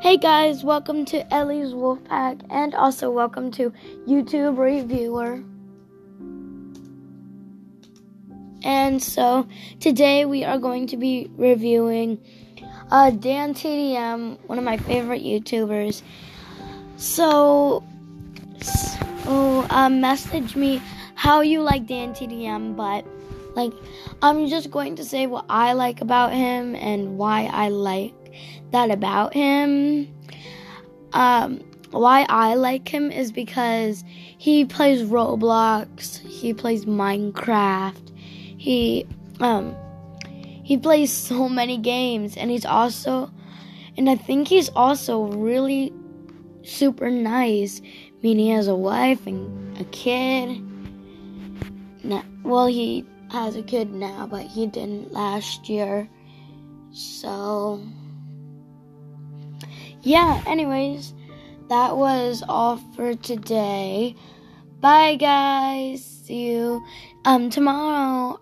Hey guys, welcome to Ellie's Wolfpack and also welcome to YouTube Reviewer. And so today we are going to be reviewing uh, Dan TDM, one of my favorite YouTubers. So, so uh, message me how you like Dan TDM, but like I'm just going to say what I like about him and why I like that about him. Um, why I like him is because he plays Roblox, he plays Minecraft, he um he plays so many games and he's also and I think he's also really super nice. I mean he has a wife and a kid. well he has a kid now, but he didn't last year. So yeah, anyways, that was all for today. Bye guys. See you um tomorrow.